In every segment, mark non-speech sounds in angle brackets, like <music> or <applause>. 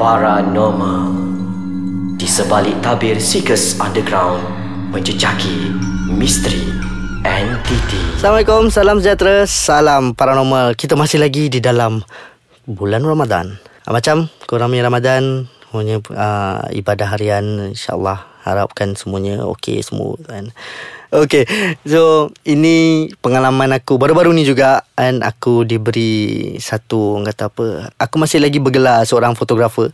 Paranormal Di sebalik tabir Seekers Underground Menjejaki misteri entiti Assalamualaikum, salam sejahtera, salam paranormal. Kita masih lagi di dalam bulan Ramadan. Ah, Macam punya Ramadan, punya uh, ibadah harian insyaAllah harapkan semuanya okey semua kan. Okay, so ini pengalaman aku baru-baru ni juga and aku diberi satu orang kata apa, aku masih lagi bergelar seorang fotografer.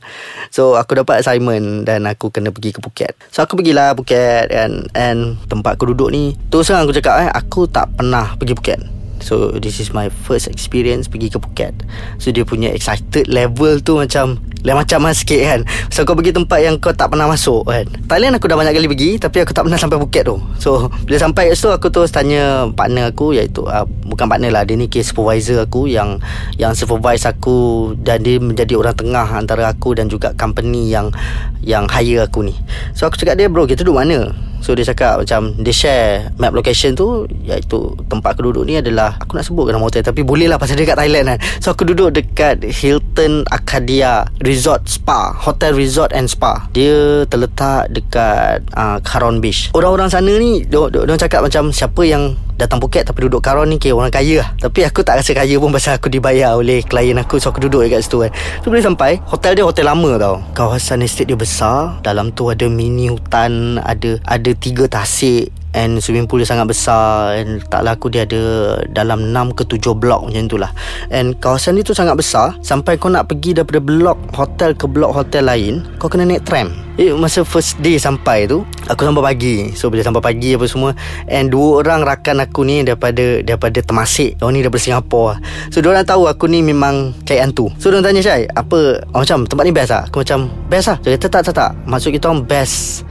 So aku dapat assignment dan aku kena pergi ke Phuket. So aku pergilah Phuket and and tempat aku duduk ni, terus terang aku cakap eh aku tak pernah pergi Phuket. So this is my first experience pergi ke Phuket So dia punya excited level tu macam Lain macam lah sikit kan. So kau pergi tempat yang kau tak pernah masuk kan. Thailand aku dah banyak kali pergi Tapi aku tak pernah sampai Phuket tu. So bila sampai kat situ aku terus tanya partner aku Iaitu uh, bukan partner lah Dia ni case supervisor aku Yang yang supervise aku Dan dia menjadi orang tengah antara aku Dan juga company yang yang hire aku ni. So aku cakap dia bro kita duduk mana? So dia cakap macam Dia share map location tu Iaitu tempat aku duduk ni adalah Aku nak sebut ke nama hotel Tapi boleh lah pasal dia kat Thailand kan. So aku duduk dekat Hilton Arcadia Resort Spa. Hotel Resort and Spa. Dia terletak dekat uh, Caron Beach. Orang-orang sana ni Dia orang cakap macam Siapa yang datang Phuket tapi duduk Caron ni kira orang kaya lah. Tapi aku tak rasa kaya pun pasal aku dibayar oleh klien aku. So aku duduk dekat situ kan So bila sampai Hotel dia hotel lama tau. Kawasan estate dia besar. Dalam tu ada mini hutan Ada ada tiga tasik And swimming pool dia sangat besar And tak laku dia ada Dalam 6 ke 7 blok macam tu lah And kawasan dia tu sangat besar. Sampai kau nak pergi daripada blok hotel ke blok hotel lain Kau kena naik tram. Eh, masa first day sampai tu Aku sampai pagi. So bila sampai pagi apa semua And dua orang rakan aku ni Daripada daripada Temasek. Orang ni daripada Singapura So diorang tahu aku ni memang Cari hantu So diorang tanya Syai Apa oh, Macam tempat ni best tak? Aku macam Best lah. Dia kata tak tak tak. Maksud kita orang best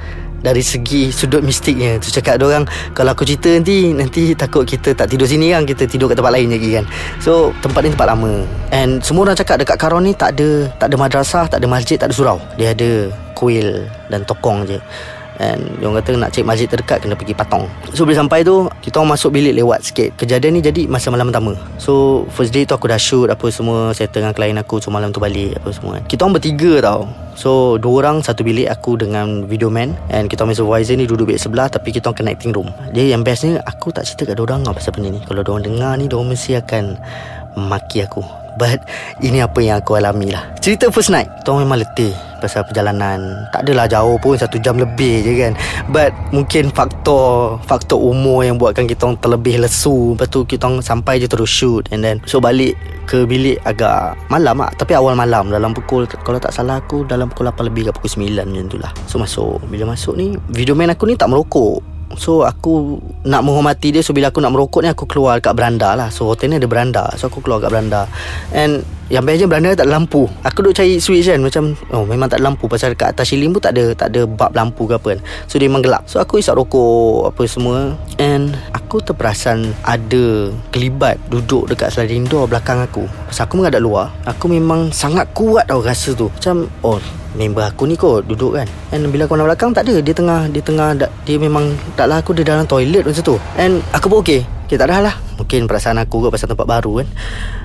dari segi sudut mistiknya. Tu cakap orang Kalau aku cerita nanti Nanti takut kita tak tidur sini kan Kita tidur kat tempat lain lagi kan. So tempat ni tempat lama. And semua orang cakap Dekat Karon ni tak ada Tak ada madrasah Tak ada masjid Tak ada surau. Dia ada kuil Dan tokong je And dia orang kata nak cek masjid terdekat Kena pergi patong. So bila sampai tu Kita orang masuk bilik lewat sikit. Kejadian ni jadi masa malam pertama. So first day tu aku dah shoot Apa semua Settle dengan klien aku. So malam tu balik Apa semua. Kita orang bertiga tau. So dua orang Satu bilik aku dengan video man. And kita orang supervisor ni Duduk bilik sebelah Tapi kita orang connecting room. Dia yang bestnya Aku tak cerita kat dua orang Pasal benda ni. Kalau dua orang dengar ni Dua orang mesti akan Maki aku But Ini apa yang aku alami lah. Cerita first night orang memang letih Pasal perjalanan. Tak adalah jauh pun Satu jam lebih je kan. But Mungkin faktor Faktor umur yang buatkan kita terlebih lesu. Lepas tu kita sampai je terus shoot And then So balik ke bilik agak malam lah. Tapi awal malam Dalam pukul Kalau tak salah aku Dalam pukul 8 lebih ke pukul 9 macam tu lah. So masuk Bila masuk ni Video man aku ni tak merokok So aku nak menghormati dia. So bila aku nak merokok ni Aku keluar kat beranda lah. So hotel ni ada beranda. So aku keluar kat beranda. And yang best je beranda tak ada lampu. Aku duk cari switch kan Macam Oh memang tak ada lampu. Pasal kat atas siling pun tak ada Tak ada bab lampu ke apa kan. So dia memang gelap. So aku isap rokok Apa semua. And Aku terperasan Ada Kelibat Duduk dekat sliding door belakang aku. Pasal aku mengadap luar. Aku memang sangat kuat tau rasa tu. Macam Oh member aku ni kot Duduk kan. And bila aku nak belakang Tak ada. Dia tengah Dia tengah Dia memang Taklah aku dia dalam toilet macam tu. And aku pun okay Okay tak dah lah. Mungkin perasaan aku kot Pasal tempat baru kan.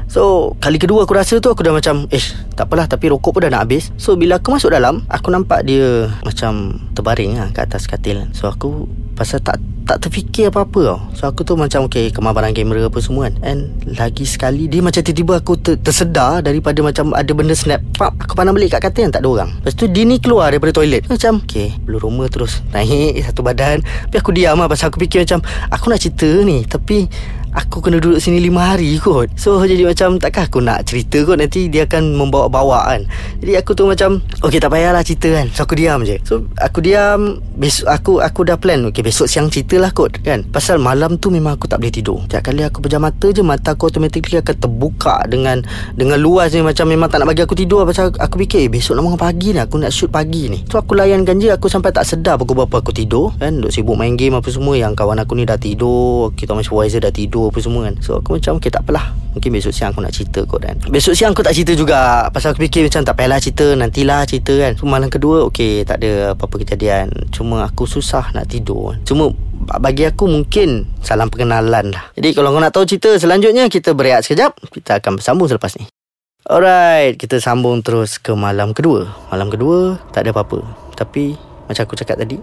So Kali kedua aku rasa tu Aku dah macam Eh tak apalah Tapi rokok pun dah nak habis. So bila aku masuk dalam Aku nampak dia Macam Terbaring lah Kat atas katil. So aku Pasal tak tak terfikir apa-apa tau. So aku tu macam Okay kemas barang kamera apa semua kan. And lagi sekali Dia macam tiba-tiba aku ter- tersedar Daripada macam Ada benda snap Pap, Aku pandang balik kat katil kan Tak ada orang. Lepas tu dia ni keluar daripada toilet. Macam Okay Bulu roma terus. Naik <laughs> satu badan. Tapi aku diam lah Pasal aku fikir macam Aku nak cerita ni. Tapi Aku kena duduk sini lima hari kot. So jadi macam Takkan aku nak cerita kot? Nanti dia akan membawa-bawa kan. Jadi aku tu macam Okay tak payahlah cerita kan. So aku diam je. So aku diam. Besok aku aku dah plan. Okay besok siang cerita lah kot kan. Pasal malam tu memang aku tak boleh tidur. Setiap kali aku pejam mata je Mata aku automatically akan terbuka Dengan dengan luas ni. Macam memang tak nak bagi aku tidur. Pasal aku fikir eh, Besok nak bangun pagi ni Aku nak shoot pagi ni. So aku layankan je. Aku sampai tak sedar Pukul berapa aku tidur kan. Duk sibuk main game apa semua Yang kawan aku ni dah tidur. Kita orang supervisor dah tidur apa semua kan So aku macam Okay tak apalah Mungkin besok siang aku nak cerita kot kan Besok siang aku tak cerita juga Pasal aku fikir macam Tak payahlah cerita Nantilah cerita kan So malam kedua Okay tak ada apa-apa kejadian Cuma aku susah nak tidur Cuma bagi aku mungkin salam pengenalan lah. Jadi kalau kau nak tahu cerita selanjutnya kita berehat sekejap. Kita akan bersambung selepas ni. Alright, kita sambung terus ke malam kedua. Malam kedua tak ada apa-apa. Tapi macam aku cakap tadi,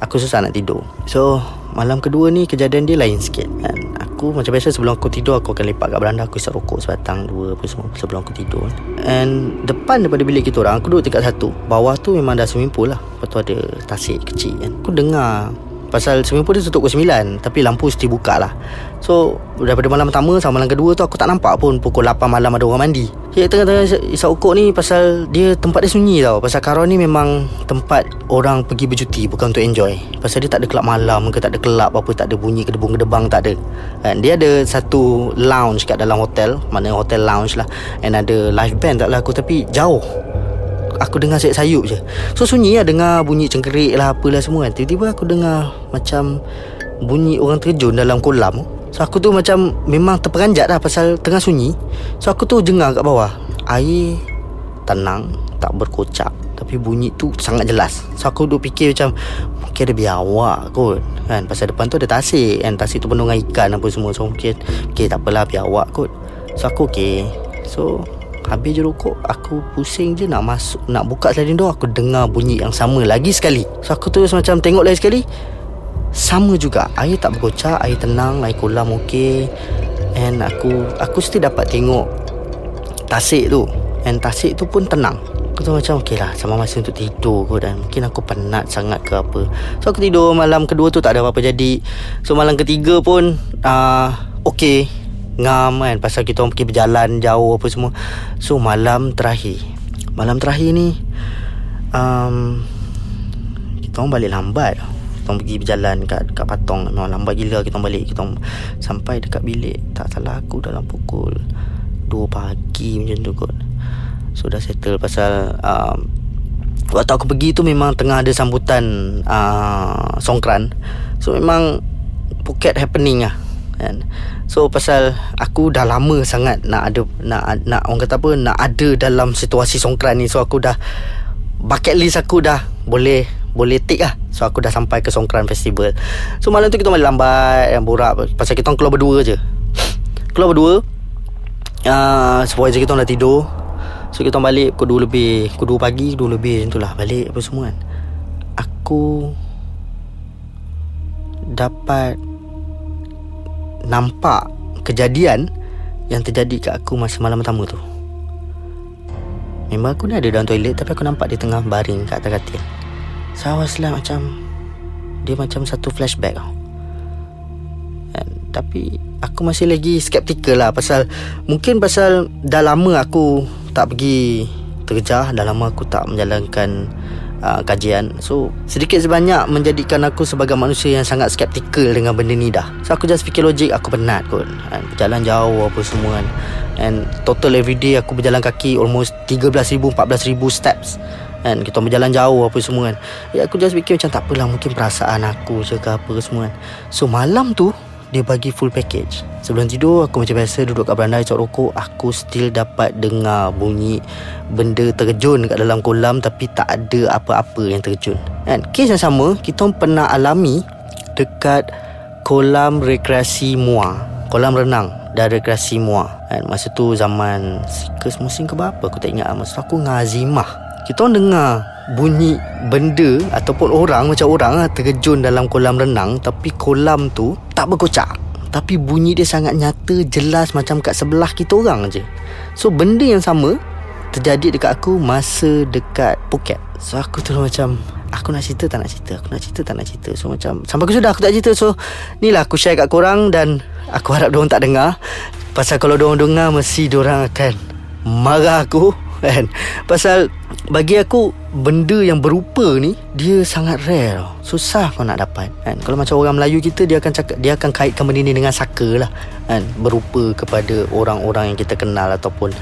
aku susah nak tidur. So, malam kedua ni kejadian dia lain sikit. Kan? Aku macam biasa sebelum aku tidur aku akan lepak kat beranda aku isap rokok sebatang dua apa semua sebelum aku tidur. And depan daripada bilik kita orang, aku duduk tingkat satu. Bawah tu memang dah swimming pool lah. Lepas tu ada tasik kecil kan. Aku dengar Pasal swimming pool dia tutup pukul 9 Tapi lampu mesti buka lah. So Daripada malam pertama Sampai malam kedua tu Aku tak nampak pun Pukul 8 malam ada orang mandi. Ya tengah-tengah Isap ukuk ni Pasal dia Tempat dia sunyi tau. Pasal Karon ni memang Tempat Orang pergi bercuti Bukan untuk enjoy. Pasal dia tak ada kelab malam ke Tak ada kelab apa Tak ada bunyi kedebung-kedebang Tak ada. And Dia ada satu Lounge kat dalam hotel Mana hotel lounge lah. And ada live band tak lah aku Tapi jauh aku dengar sayup-sayup je. So sunyi lah dengar bunyi cengkerik lah apalah semua kan. Tiba-tiba aku dengar macam bunyi orang terjun dalam kolam. So aku tu macam memang terperanjat lah pasal tengah sunyi. So aku tu jengah kat bawah. Air tenang tak berkocak Tapi bunyi tu sangat jelas. So aku duduk fikir macam Mungkin ada biawak kot kan. Pasal depan tu ada tasik kan. Tasik tu penuh dengan ikan apa semua. So mungkin Okay takpelah biawak kot. So aku okay So Habis je rokok Aku pusing je nak masuk Nak buka sliding door Aku dengar bunyi yang sama lagi sekali. So aku terus macam tengok lagi sekali. Sama juga Air tak berkocak Air tenang Air kolam okey. And aku Aku still dapat tengok Tasik tu. And tasik tu pun tenang. Aku tu macam okey lah Sama masa untuk tidur kot Dan mungkin aku penat sangat ke apa. So aku tidur malam kedua tu Tak ada apa-apa jadi. So malam ketiga pun uh, Okey ngam kan? Pasal kita orang pergi berjalan jauh apa semua. So malam terakhir. Malam terakhir ni um, kita orang balik lambat. Kita orang pergi berjalan kat, kat patong. Memang lambat gila kita orang balik. Kita orang sampai dekat bilik. Tak salah aku dalam pukul 2 pagi macam tu kot. So dah settle pasal um, waktu aku pergi tu memang tengah ada sambutan uh, songkran. So memang Phuket happening lah kan. So pasal aku dah lama sangat nak ada nak nak orang kata apa nak ada dalam situasi songkran ni. So aku dah bucket list aku dah boleh boleh tick lah. So aku dah sampai ke Songkran Festival. So malam tu kita balik lambat Yang borak. Pasal kita keluar berdua je. <sniffs> Keluar berdua uh, Sebuah je kita dah tidur. So kita balik Pukul 2 lebih Pukul 2 pagi Pukul 2 lebih Macam tu lah. Balik apa semua kan. Aku Dapat nampak kejadian yang terjadi kat aku masa malam pertama tu. Memang aku ni ada dalam toilet tapi aku nampak dia tengah baring kat atas katil. So I was like macam dia macam satu flashback tau. And, tapi aku masih lagi skeptikal lah pasal mungkin pasal dah lama aku tak pergi terjah, dah lama aku tak menjalankan uh, kajian. So sedikit sebanyak menjadikan aku sebagai manusia yang sangat skeptikal dengan benda ni dah. So aku just fikir logik aku penat kot. Kan? Berjalan jauh apa semua kan. And total everyday aku berjalan kaki almost 13,000 14,000 steps. Kan? Kita berjalan jauh apa semua kan. Ya aku just fikir macam tak apalah mungkin perasaan aku je ke apa semua kan. So malam tu dia bagi full package. Sebelum tidur aku macam biasa duduk kat beranda isap rokok Aku still dapat dengar bunyi benda terjun kat dalam kolam Tapi tak ada apa-apa yang terjun. Kan? Kes yang sama kita pernah alami dekat kolam rekreasi Mua. Kolam renang dan rekreasi Mua. Kan? Masa tu zaman Sikus musim ke apa aku tak ingat Masa aku dengan Azimah. Kita dengar bunyi benda ataupun orang macam orang lah terjun dalam kolam renang tapi kolam tu tak berkocak. Tapi bunyi dia sangat nyata jelas macam kat sebelah kita orang je. So benda yang sama terjadi dekat aku masa dekat Phuket. So aku tu macam aku nak cerita tak nak cerita aku nak cerita tak nak cerita. So macam sampai aku sudah aku tak cerita. So ni lah aku share kat korang dan aku harap diorang tak dengar. Pasal kalau diorang dengar mesti diorang akan marah aku <laughs> kan? Pasal bagi aku benda yang berupa ni dia sangat rare tau. Susah kau nak dapat kan? Kalau macam orang Melayu kita dia akan cakap dia akan kaitkan benda ni dengan saka lah kan? Berupa kepada orang-orang yang kita kenal ataupun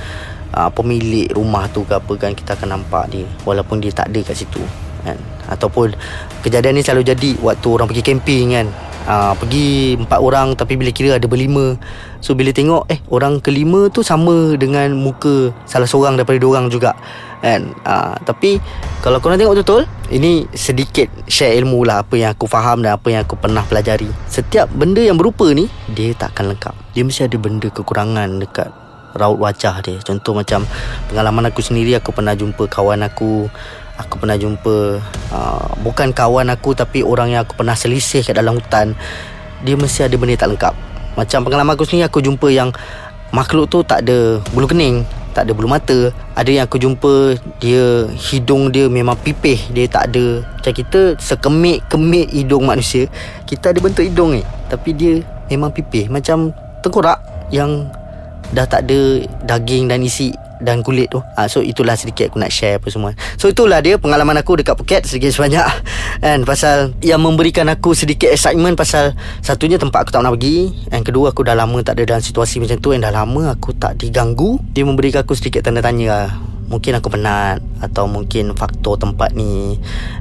uh, pemilik rumah tu ke apa kan kita akan nampak dia. Walaupun dia tak ada kat situ kan? Ataupun kejadian ni selalu jadi waktu orang pergi camping kan uh, pergi empat orang tapi bila kira ada berlima. So bila tengok eh orang kelima tu sama dengan muka salah seorang daripada orang juga kan? Uh, tapi kalau korang tengok betul ini sedikit share ilmu lah apa yang aku faham dan apa yang aku pernah pelajari. Setiap benda yang berupa ni dia tak akan lengkap. Dia mesti ada benda kekurangan dekat raut wajah dia. Contoh macam pengalaman aku sendiri aku pernah jumpa kawan aku aku pernah jumpa uh, bukan kawan aku tapi orang yang aku pernah selisih kat dalam hutan dia mesti ada benda tak lengkap. Macam pengalaman aku sendiri aku jumpa yang makhluk tu tak ada bulu kening tak ada bulu mata. Ada yang aku jumpa dia hidung dia memang pipih dia tak ada macam kita sekemik-kemik hidung manusia kita ada bentuk hidung ni tapi dia memang pipih. Macam tengkorak yang dah tak ada daging dan isi dan kulit tu. Ha, So itulah sedikit aku nak share apa semua. So itulah dia pengalaman aku dekat Phuket sedikit sebanyak <laughs> And pasal yang memberikan aku sedikit excitement Pasal satunya tempat aku tak pernah pergi And kedua aku dah lama tak ada dalam situasi macam tu And dah lama aku tak diganggu. Dia memberikan aku sedikit tanda tanya lah Mungkin aku penat Atau mungkin faktor tempat ni.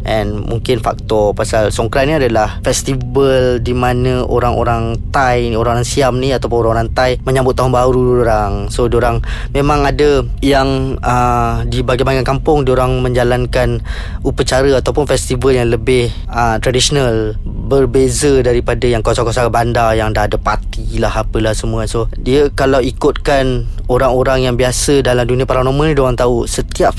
And mungkin faktor Pasal Songkran ni adalah Festival Di mana orang-orang Thai Orang-orang Siam ni Ataupun orang-orang Thai Menyambut tahun baru orang So orang Memang ada Yang uh, Di bahagian-bahagian kampung orang menjalankan Upacara Ataupun festival yang lebih uh, Traditional Berbeza daripada Yang kawasan-kawasan bandar Yang dah ada parti lah Apalah semua. So dia kalau ikutkan Orang-orang yang biasa Dalam dunia paranormal ni Diorang tahu setiap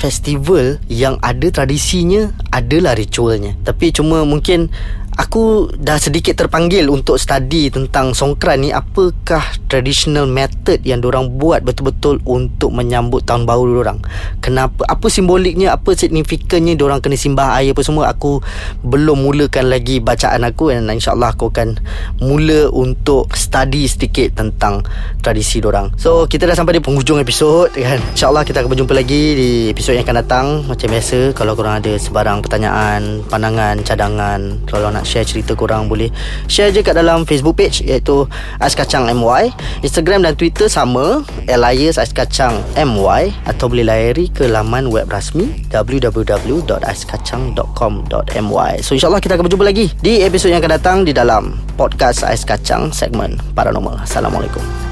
festival yang ada tradisinya adalah ritualnya. Tapi cuma mungkin aku dah sedikit terpanggil untuk study tentang songkran ni. Apakah traditional method yang orang buat betul-betul untuk menyambut tahun baru orang kenapa apa simboliknya apa signifikannya orang kena simbah air apa semua? Aku belum mulakan lagi bacaan aku dan insyaallah aku akan mula untuk study sedikit tentang tradisi orang so kita dah sampai di penghujung episod kan? Insyaallah kita akan berjumpa lagi di episod yang akan datang. Macam biasa kalau korang ada sebarang pertanyaan pandangan cadangan kalau nak share cerita korang boleh share je kat dalam Facebook page iaitu Ais Kacang MY Instagram dan Twitter sama Elias Ais Kacang MY atau boleh layari ke laman web rasmi www.aiskacang.com.my so insyaAllah kita akan berjumpa lagi di episod yang akan datang di dalam podcast Ais Kacang segmen Paranormal. Assalamualaikum